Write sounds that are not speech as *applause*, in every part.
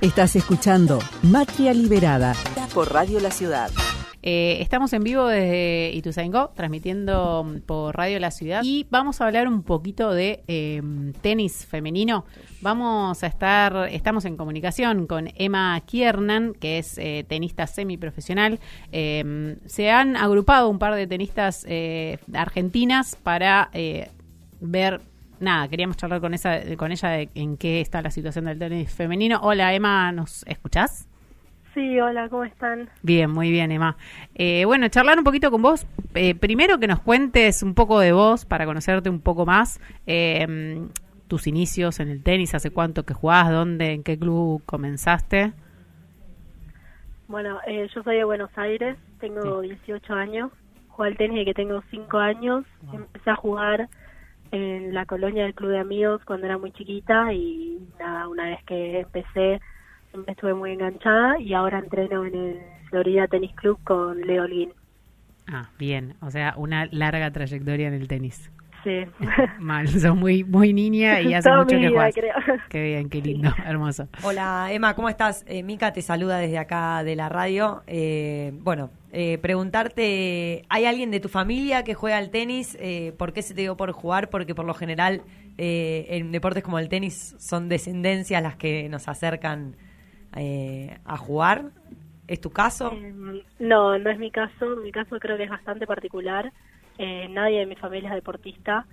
Estás escuchando Matria Liberada por Radio La Ciudad. Eh, estamos en vivo desde Ituzaingó, transmitiendo por Radio La Ciudad y vamos a hablar un poquito de em, tenis femenino. Vamos a estar, estamos en comunicación con Emma Kiernan, que es eh, tenista semiprofesional. Em, se han agrupado un par de tenistas eh, argentinas para ver nada, queríamos charlar con esa, con ella de en qué está la situación del tenis femenino. Hola Emma, ¿nos escuchás? Sí, hola, ¿cómo están? Bien, muy bien, Emma. Eh, bueno, charlar un poquito con vos. Eh, primero que nos cuentes un poco de vos para conocerte un poco más. Eh, tus inicios en el tenis, hace cuánto que jugás, dónde, en qué club comenzaste. Bueno, yo soy de Buenos Aires, tengo 18 años, juego al tenis desde que tengo 5 años, empecé a jugar en la colonia del Club de Amigos cuando era muy chiquita y nada, una vez que empecé estuve muy enganchada y ahora entreno en el Florida Tennis Club con Leo Lin. Ah, bien, o sea, una larga trayectoria en el tenis. Sí. *laughs* Mal, sos muy muy niña y hace mucho que vida, *laughs* Qué bien, qué lindo, hermoso. Hola, Emma, ¿cómo estás? Eh, Mica te saluda desde acá de la radio. Eh, bueno, eh, preguntarte, ¿hay alguien de tu familia que juega al tenis? Eh, ¿Por qué se te dio por jugar? Porque por lo general en deportes como el tenis son descendencias las que nos acercan a jugar. ¿Es tu caso? no, no es mi caso. Mi caso creo que es bastante particular. Eh, nadie de mi familia es deportista.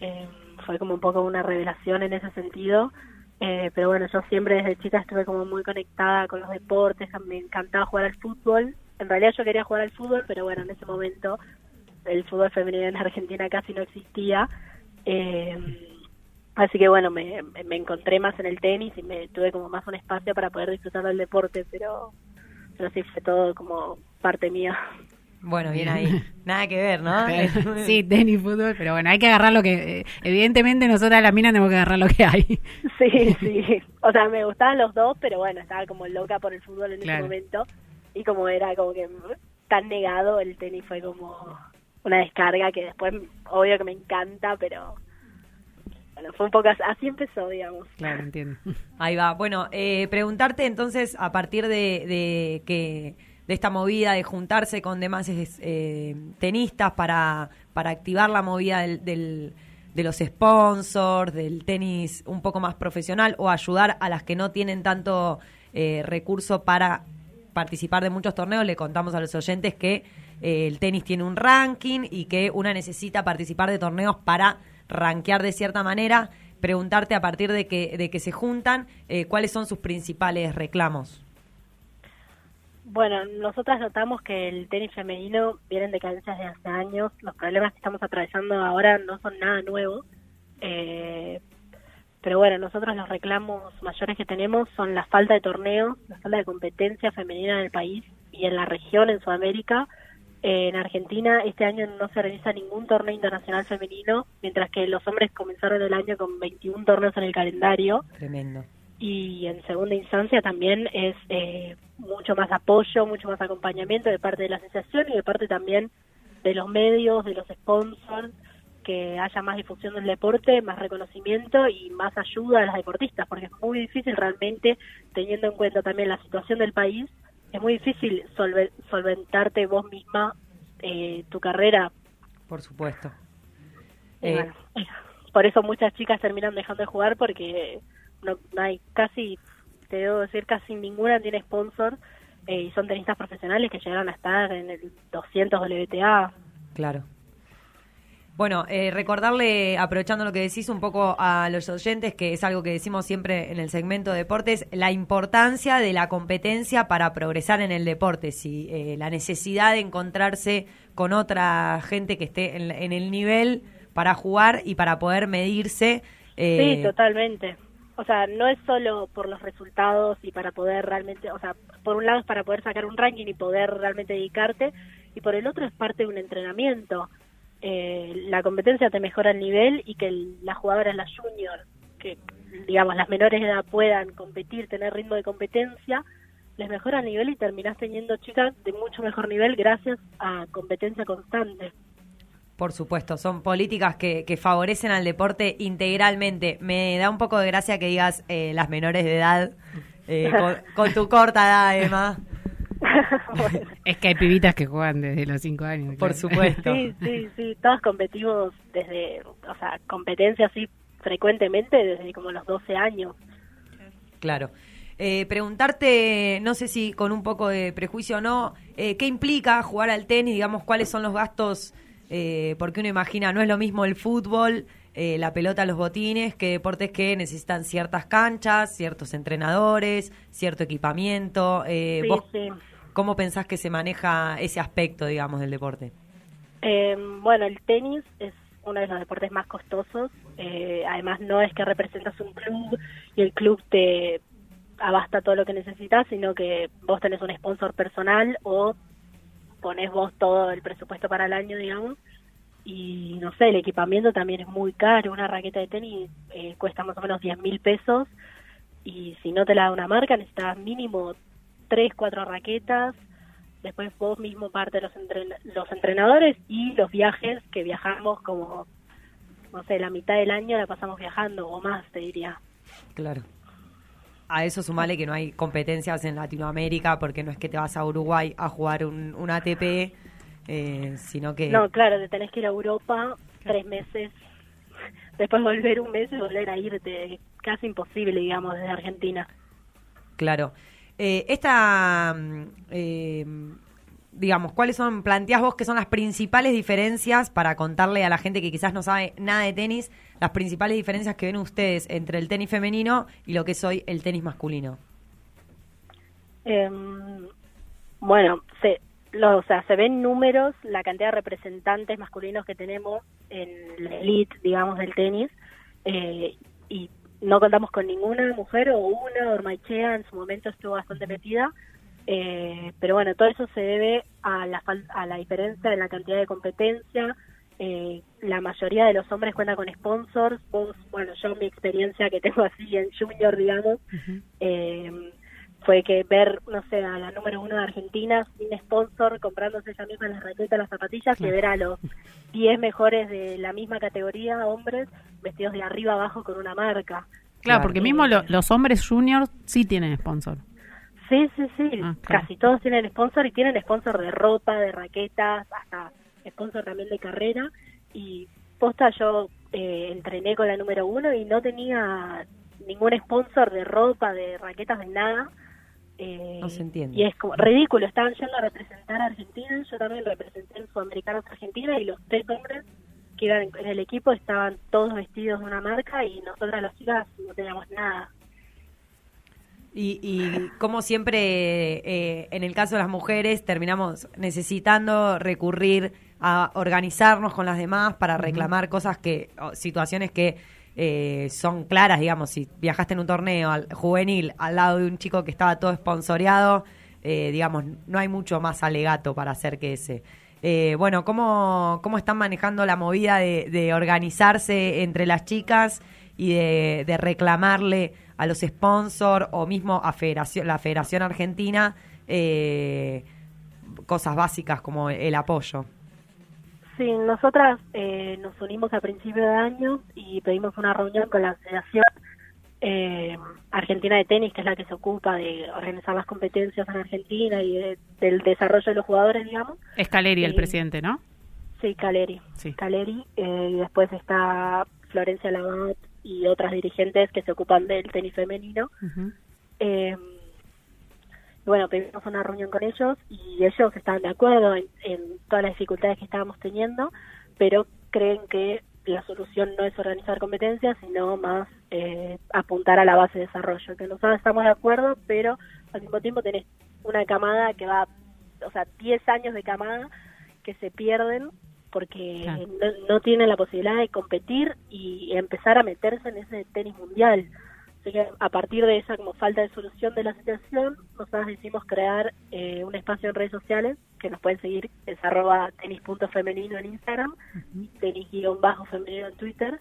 Eh, fue como un poco una revelación en ese sentido. Eh, pero bueno, yo siempre desde chica estuve como muy conectada con los deportes, me encantaba jugar al fútbol. En realidad yo quería jugar al fútbol, pero bueno, en ese momento el fútbol femenino en Argentina casi no existía. así que bueno, me, me encontré más en el tenis y me tuve como más un espacio para poder disfrutar del deporte, pero, pero sí fue todo como parte mía. Bueno, bien ahí. Nada que ver, ¿no? *laughs* sí, tenis, fútbol, pero bueno, hay que agarrar lo que... Eh, evidentemente nosotras las minas tenemos que agarrar lo que hay. *laughs* Sí, sí. O sea, me gustaban los dos, pero bueno, estaba como loca por el fútbol en ese momento. Y como era como que tan negado, el tenis fue como una descarga que después, obvio que me encanta, pero... Bueno, fue un poco así, empezó, digamos. Claro, entiendo. Ahí va. Bueno, eh, preguntarte entonces, a partir de, de que de esta movida de juntarse con demás eh, tenistas para, para activar la movida del, de los sponsors, del tenis un poco más profesional o ayudar a las que no tienen tanto eh, recurso para participar de muchos torneos. Le contamos a los oyentes que eh, el tenis tiene un ranking y que una necesita participar de torneos para rankear de cierta manera. Preguntarte a partir de que, de que se juntan, eh, cuáles son sus principales reclamos. Bueno, nosotras notamos que el tenis femenino viene en decadencia desde hace años. Los problemas que estamos atravesando ahora no son nada nuevo. Eh, pero bueno, nosotros los reclamos mayores que tenemos son la falta de torneos, la falta de competencia femenina en el país y en la región, en Sudamérica. Eh, en Argentina este año no se realiza ningún torneo internacional femenino, mientras que los hombres comenzaron el año con 21 torneos en el calendario. Tremendo y en segunda instancia también es eh, mucho más apoyo, mucho más acompañamiento de parte de la asociación y de parte también de los medios, de los sponsors, que haya más difusión del deporte, más reconocimiento y más ayuda a las deportistas, porque es muy difícil realmente, teniendo en cuenta también la situación del país, es muy difícil solventarte vos misma eh, tu carrera. Por supuesto. Eh, *laughs* por eso muchas chicas terminan dejando de jugar porque no, hay casi, te debo decir, casi ninguna tiene sponsor eh, y son tenistas profesionales que llegaron a estar en el 200 WTA. Claro. Bueno, eh, recordarle, aprovechando lo que decís un poco a los oyentes, que es algo que decimos siempre en el segmento de deportes, la importancia de la competencia para progresar en el deporte, si eh, la necesidad de encontrarse con otra gente que esté en, en el nivel para jugar y para poder medirse. sí, totalmente o sea, no es solo por los resultados y para poder realmente, o sea, por un lado es para poder sacar un ranking y poder realmente dedicarte, y por el otro es parte de un entrenamiento. Eh, la competencia te mejora el nivel y que las jugadoras, las junior, que digamos las menores de edad puedan competir, tener ritmo de competencia, les mejora el nivel y terminás teniendo chicas de mucho mejor nivel gracias a competencia constante. Por supuesto, son políticas que, que, favorecen al deporte integralmente. Me da un poco de gracia que digas eh, las menores de edad eh, *laughs* con, tu corta edad, además. *laughs* *laughs* Es que hay pibitas que juegan desde los cinco años. Por supuesto. Sí, sí, sí. Todas competimos desde, o sea, competencia así frecuentemente desde como los 12 años. Claro. Eh, preguntarte, no sé si con un poco de prejuicio o no, eh, ¿qué implica jugar al tenis? Digamos, ¿cuáles son los gastos? Eh, porque uno imagina, no es lo mismo el fútbol, eh, la pelota, los botines, que deportes que necesitan ciertas canchas, ciertos entrenadores, cierto equipamiento. Sí, ¿vos sí. ¿Cómo pensás que se maneja ese aspecto, digamos, del deporte? Eh, bueno, el tenis es uno de los deportes más costosos. Eh, además, no es que representas un club y el club te abasta todo lo que necesitas, sino que vos tenés un sponsor personal o pones vos todo el presupuesto para el año, digamos. Y no sé, el equipamiento también es muy caro. Una raqueta de tenis eh, cuesta más o menos 10 mil pesos. Y si no te la da una marca, necesitas mínimo tres, cuatro raquetas. Después vos mismo parte de los, los entrenadores y los viajes que viajamos como, no sé, la mitad del año la pasamos viajando o más, te diría. Claro. A eso sumale que no hay competencias en Latinoamérica, porque no es que te vas a Uruguay a jugar un, un ATP, eh, sino que... No, claro, te tenés que ir a Europa tres meses, después volver un mes y volver a irte. Casi imposible, digamos, desde Argentina. Claro. Eh, esta, mm, eh, digamos, ¿cuáles son, planteás vos que son las principales diferencias para contarle a la gente que quizás no sabe nada de tenis, las principales diferencias que ven ustedes entre el tenis femenino y lo que es hoy el tenis masculino? Em, bueno, se, lo, o sea, se ven números, la cantidad de representantes masculinos que tenemos en la elite, digamos, del tenis, eh, y no contamos con ninguna mujer o una, Ormaichea en su momento estuvo bastante metida, eh, pero bueno, todo eso se debe a la, a la diferencia en la cantidad de competencia. Eh, la mayoría de los hombres cuentan con sponsors. Vos, bueno, yo mi experiencia que tengo así en junior, digamos, eh, fue que ver, no sé, a la número uno de Argentina sin sponsor, comprándose ella misma las raquetas, las zapatillas, y ver a los 10 mejores de la misma categoría, hombres, vestidos de arriba abajo con una marca. Claro, porque mismo lo- los hombres juniors sí tienen sponsor. Sí, sí, sí, casi todos tienen sponsor y tienen sponsor de ropa, de raquetas, hasta sponsor también de carrera. Y posta, yo eh, entrené con la número uno y no tenía ningún sponsor de ropa, de raquetas, de nada. Eh, No se entiende. Y es como ridículo, estaban yendo a representar a Argentina, yo también representé en Sudamericanos Argentina y los tres hombres que iban en el equipo estaban todos vestidos de una marca y nosotras las chicas no teníamos nada. Y, y como siempre, eh, en el caso de las mujeres, terminamos necesitando recurrir a organizarnos con las demás para reclamar cosas que, situaciones que eh, son claras, digamos, si viajaste en un torneo al- juvenil al lado de un chico que estaba todo esponsoreado, eh, digamos, no hay mucho más alegato para hacer que ese. Eh, bueno, ¿cómo, ¿cómo están manejando la movida de, de organizarse entre las chicas y de, de reclamarle a los sponsors o mismo a federación, la Federación Argentina eh, cosas básicas como el apoyo? Sí, nosotras eh, nos unimos a principio de año y pedimos una reunión con la Asociación eh, Argentina de Tenis, que es la que se ocupa de organizar las competencias en Argentina y de- del desarrollo de los jugadores, digamos. Es Caleri el presidente, ¿no? Sí, Caleri. Sí. Caleri. eh, y después está Florencia Labat y otras dirigentes que se ocupan del tenis femenino. Eh, bueno, pedimos una reunión con ellos y ellos estaban de acuerdo en, en todas las dificultades que estábamos teniendo, pero creen que la solución no es organizar competencias, sino más eh, apuntar a la base de desarrollo. Que nosotros estamos de acuerdo, pero al mismo tiempo tenés una camada que va, o sea, 10 años de camada que se pierden porque Claro. no, no tienen la posibilidad de competir y empezar a meterse en ese tenis mundial. Así que a partir de esa como falta de solución de la situación, nosotros decidimos crear eh, un espacio en redes sociales que nos pueden seguir, es arroba tenis.femenino en Instagram, tenis-femenino en Twitter,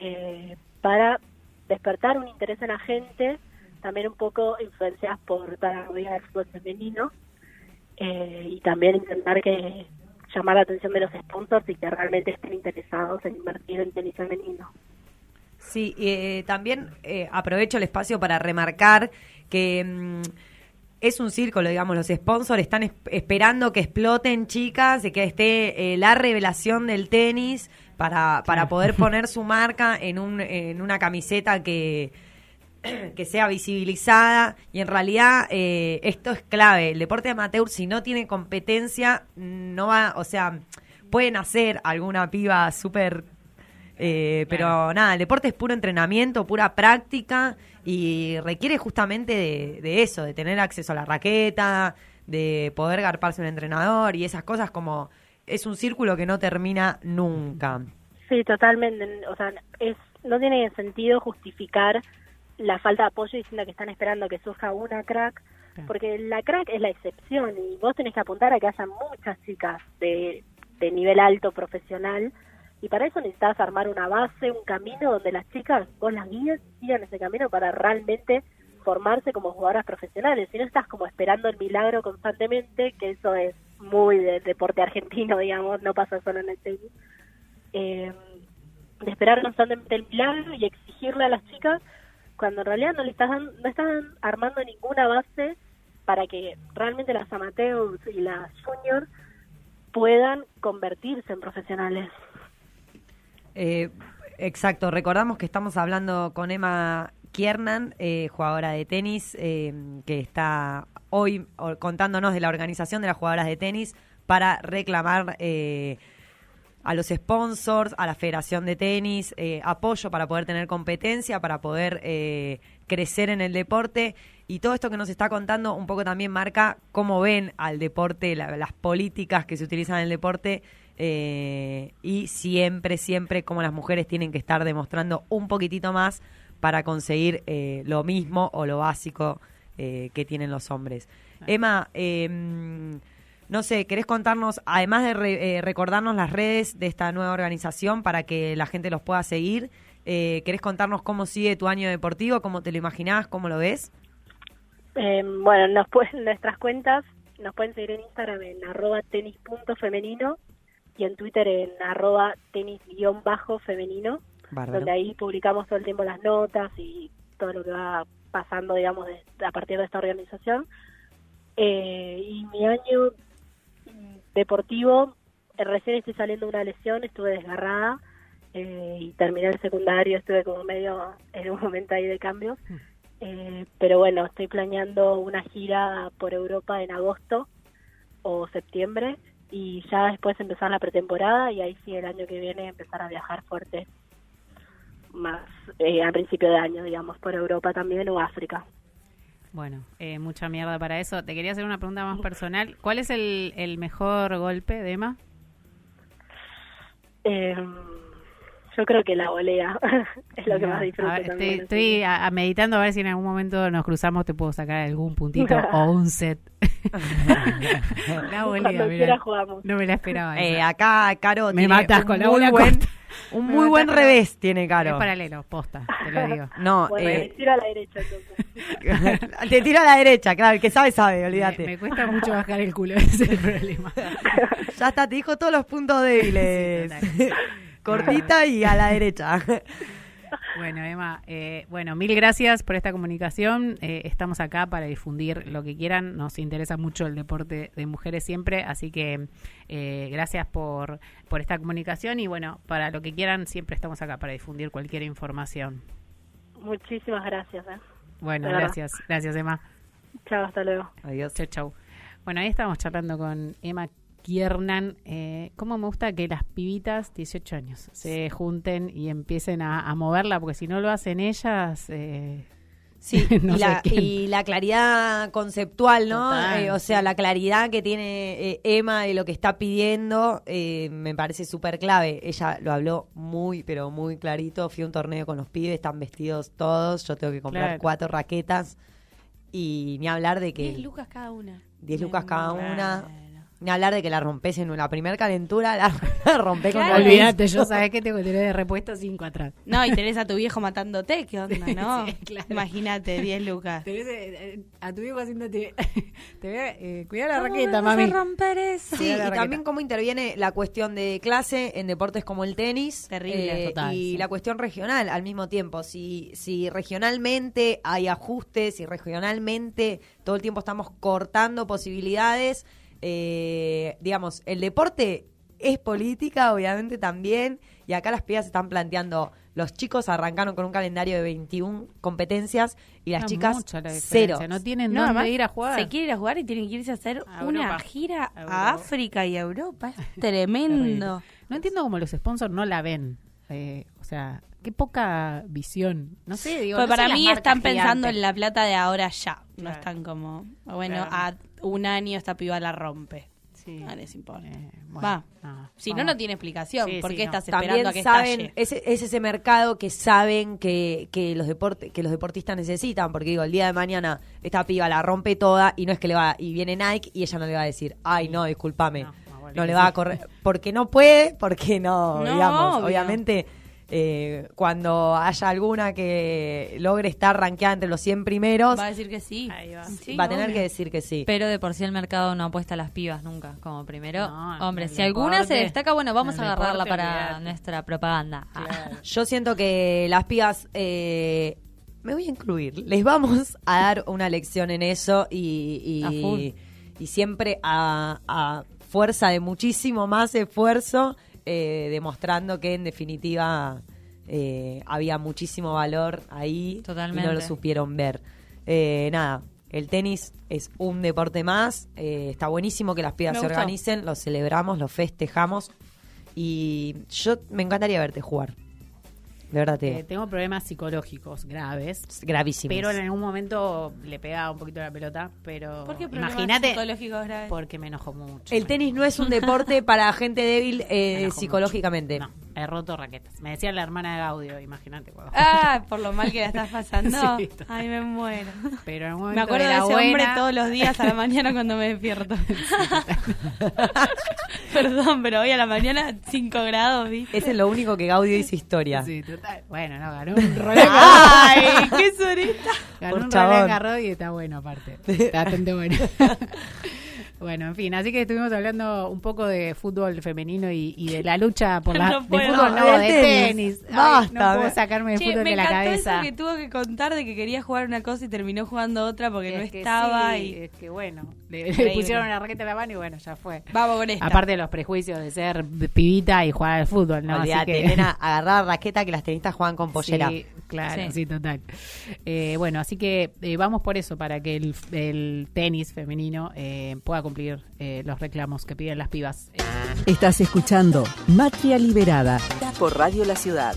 eh, para despertar un interés en la gente, también un poco influenciadas por la movida del fútbol femenino, eh, y también intentar que llamar la atención de los sponsors y que realmente estén interesados en invertir en tenis femenino. Sí, eh, también eh, aprovecho el espacio para remarcar que mm, es un círculo, digamos, los sponsors están es- esperando que exploten chicas, de que esté eh, la revelación del tenis para, para poder *laughs* poner su marca en, un, en una camiseta que, *clears throat* que sea visibilizada y en realidad eh, esto es clave. El deporte amateur si no tiene competencia no va, o sea, pueden hacer alguna piba súper... eh, pero nada, el deporte es puro entrenamiento, pura práctica y requiere justamente de, de eso, de tener acceso a la raqueta, de poder garparse un entrenador y esas cosas como es un círculo que no termina nunca. Sí, totalmente. O sea, es, no tiene sentido justificar la falta de apoyo diciendo que están esperando que surja una crack, porque la crack es la excepción y vos tenés que apuntar a que haya muchas chicas de, de nivel alto profesional y para eso necesitas armar una base, un camino donde las chicas, vos las guías sigan ese camino para realmente formarse como jugadoras profesionales. Si no estás como esperando el milagro constantemente, que eso es muy de deporte argentino, *laughs* digamos, no pasa solo en el tenis eh, de esperar constantemente el milagro y exigirle a las chicas cuando en realidad no le estás no están armando ninguna base para que realmente las amateurs y las juniors puedan convertirse en profesionales. Eh, exacto, recordamos que estamos hablando con Emma Kiernan, eh, jugadora de tenis, eh, que está hoy contándonos de la organización de las jugadoras de tenis para reclamar eh, a los sponsors, a la Federación de Tenis, eh, apoyo para poder tener competencia, para poder eh, crecer en el deporte. Y todo esto que nos está contando un poco también marca cómo ven al deporte, la- las políticas que se utilizan en el deporte eh, y siempre, siempre cómo las mujeres tienen que estar demostrando un poquitito más para conseguir lo mismo o lo básico que tienen los hombres. Emma, eh, no sé, ¿querés contarnos, además de re- eh, recordarnos las redes de esta nueva organización para que la gente los pueda seguir? Eh, ¿Querés contarnos cómo sigue tu año deportivo? ¿Cómo te lo imaginás? ¿Cómo lo ves? Eh, bueno, nos pueden, nuestras cuentas nos pueden seguir en Instagram en arroba tenis.femenino y en Twitter en arroba tenis-femenino, donde ahí publicamos todo el tiempo las notas y todo lo que va pasando, digamos, de- a partir de esta organización. Eh, y mi año deportivo, eh, recién estoy saliendo de una lesión, estuve desgarrada eh, y terminé el secundario, estuve como medio en un momento ahí de cambio. Eh, pero bueno, estoy planeando una gira por Europa en agosto o septiembre y ya después empezar la pretemporada y ahí sí el año que viene empezar a viajar fuerte más eh, a principio de año, digamos, por Europa también o África. Bueno, eh, mucha mierda para eso. Te quería hacer una pregunta más personal. ¿Cuál es el, el mejor golpe de Emma? Eh, yo creo que la volea *laughs* es lo que Mira, más disfruto a ver, también. estoy, estoy a- a meditando a ver si en algún momento nos cruzamos, te puedo sacar algún puntito *laughs* o un set. *laughs* la volea, jugamos. No me la esperaba. Eh, acá Caro Me tiene matas con la muy bola buen, un muy buen revés tiene Es Caro. paralelo, posta, te lo digo. No, Bueno, eh, tiro a la derecha entonces. te tiro a la derecha, claro, el que sabe sabe, olvídate. me cuesta mucho bajar el culo, ese es el problema. Ya está, te dijo todos los puntos débiles. Sí. Cortita y a la derecha. *laughs* Bueno, Emma, eh, bueno, mil gracias por esta comunicación. Eh, estamos acá para difundir lo que quieran. Nos interesa mucho el deporte de mujeres siempre, así que eh, gracias por, por esta comunicación y bueno, para lo que quieran siempre estamos acá para difundir cualquier información. Muchísimas gracias. ¿eh? Bueno, gracias, gracias Emma. Chao, hasta luego. Adiós. Chau, chau. Bueno, ahí estamos charlando con Emma Kiernan. Eh, ¿Cómo me gusta que las pibitas, 18 años, se junten y empiecen a, a moverla? Porque si no lo hacen ellas... Eh, Sí, *laughs* No y, sé la, y la claridad conceptual, ¿no? Eh, o sea, la claridad que tiene eh, Emma de lo que está pidiendo eh, me parece súper clave. Ella lo habló muy, pero muy clarito. Fui a un torneo con los pibes, están vestidos todos. Yo tengo que comprar Claro. cuatro raquetas. Y ni hablar de que 10 lucas cada una. 10 lucas cada una. Ni hablar de que la rompes en la primera *laughs* calentura, la, rompes con Claro. la Olvídate, yo sabés que tengo que tener de repuesto cinco atrás. No, y tenés a tu viejo matándote, ¿qué onda, *laughs* no? Sí, claro. Imagínate, 10 lucas. *laughs* Tenés eh, a tu viejo haciéndote. Te ve, eh, cuidá la ¿Cómo raqueta, me vas mami. a romper eso? Sí, y raqueta. también cómo interviene la cuestión de clase en deportes como el tenis. Terrible, eh, total, y sí. la cuestión regional al mismo tiempo. Si, si regionalmente hay ajustes, si regionalmente todo el tiempo estamos cortando posibilidades, eh, digamos, el deporte es política, obviamente también, y acá las pibas están planteando, los chicos arrancaron con un calendario de 21 competencias y las Es chicas la cero. No tienen No, dónde ir a jugar. Se quiere ir a jugar y tienen que irse a hacer A una Europa. gira A a. África y a Europa. Es tremendo. No entiendo cómo los sponsors no la ven. Eh, o sea, qué poca visión. No sé, digo. Pues no para mí están pensando gigantes. en la plata de ahora ya. No Claro. están como, bueno, Claro. a un año esta piba la rompe. Sí. No les importa. Eh, bueno, Va. no, Si no, vamos. no tiene explicación. Sí, ¿Por sí, qué no. estás esperando también a que saben estalle? es, es ese mercado que saben que, que los deportes que los deportistas necesitan porque digo el día de mañana esta piba la rompe toda y no es que le va y viene Nike y ella no le va a decir ay no discúlpame No, le va sí. a correr porque no puede porque no, No, digamos obvio. obviamente eh, cuando haya alguna que logre estar rankeada entre los 100 primeros Va a decir que sí. Ahí va. Sí, va a tener obvio. que decir que sí Pero de por sí el mercado no apuesta a las pibas nunca, como primero. No, Hombre, si alguna se destaca, bueno, vamos a agarrarla deporte, para nuestra propaganda. Ah. Claro. *laughs* Yo siento que las pibas, eh, me voy a incluir, les vamos a dar una lección en eso y, y, y siempre a, a fuerza de muchísimo más esfuerzo, eh, demostrando que en definitiva eh, había muchísimo valor ahí y no Totalmente. lo supieron ver. Eh, nada. El tenis es un deporte más, eh, está buenísimo que las pibas Me se gustó. organicen, lo celebramos, lo festejamos y yo me encantaría verte jugar. De verdad te Eh, tengo problemas psicológicos graves. gravísimo. Pero en algún momento le pegaba un poquito la pelota. Pero ¿Por qué problemas imagínate. psicológicos graves? Porque me enojo mucho. El tenis no es un deporte para gente débil eh, psicológicamente. mucho. No, he roto raquetas. Me decía la hermana de Gaudio, imagínate. Ah, por lo mal que la *laughs* estás pasando. Sí. Ay, me muero. Pero en un Me acuerdo de era ese hombre todos los días a la mañana cuando me despierto. *laughs* *laughs* Perdón, pero hoy a la mañana 5 grados, ¿viste? Ese es lo único que Gaudio hizo historia. Sí, total. Bueno, no, ganó un Roland Ay, qué sorita. Ganó Por un. Roland Garros y está bueno aparte. Está bastante bueno. Bueno, en fin, así que estuvimos hablando un poco de fútbol femenino y, y de la lucha por *laughs* la No de fútbol, no, de tenis. tenis. Ay, no puedo me- sacarme el Che, fútbol me de la encantó cabeza. eso que tuvo que contar de que quería jugar una cosa y terminó jugando otra porque no Es que estaba sí, y... es que bueno, le, pusieron una raqueta en la mano y bueno, ya fue. Vamos con esta. Aparte de los prejuicios de ser pibita y jugar al fútbol, ¿no? Así Olvídate, que- nena, agarrar la raqueta que las tenistas juegan con pollera. Sí, claro, sí, Sí. total. Eh, bueno, así que eh, vamos por eso, para que el, el tenis femenino eh, pueda cumplir eh, los reclamos que piden las pibas. Estás escuchando Matria Liberada por Radio La Ciudad.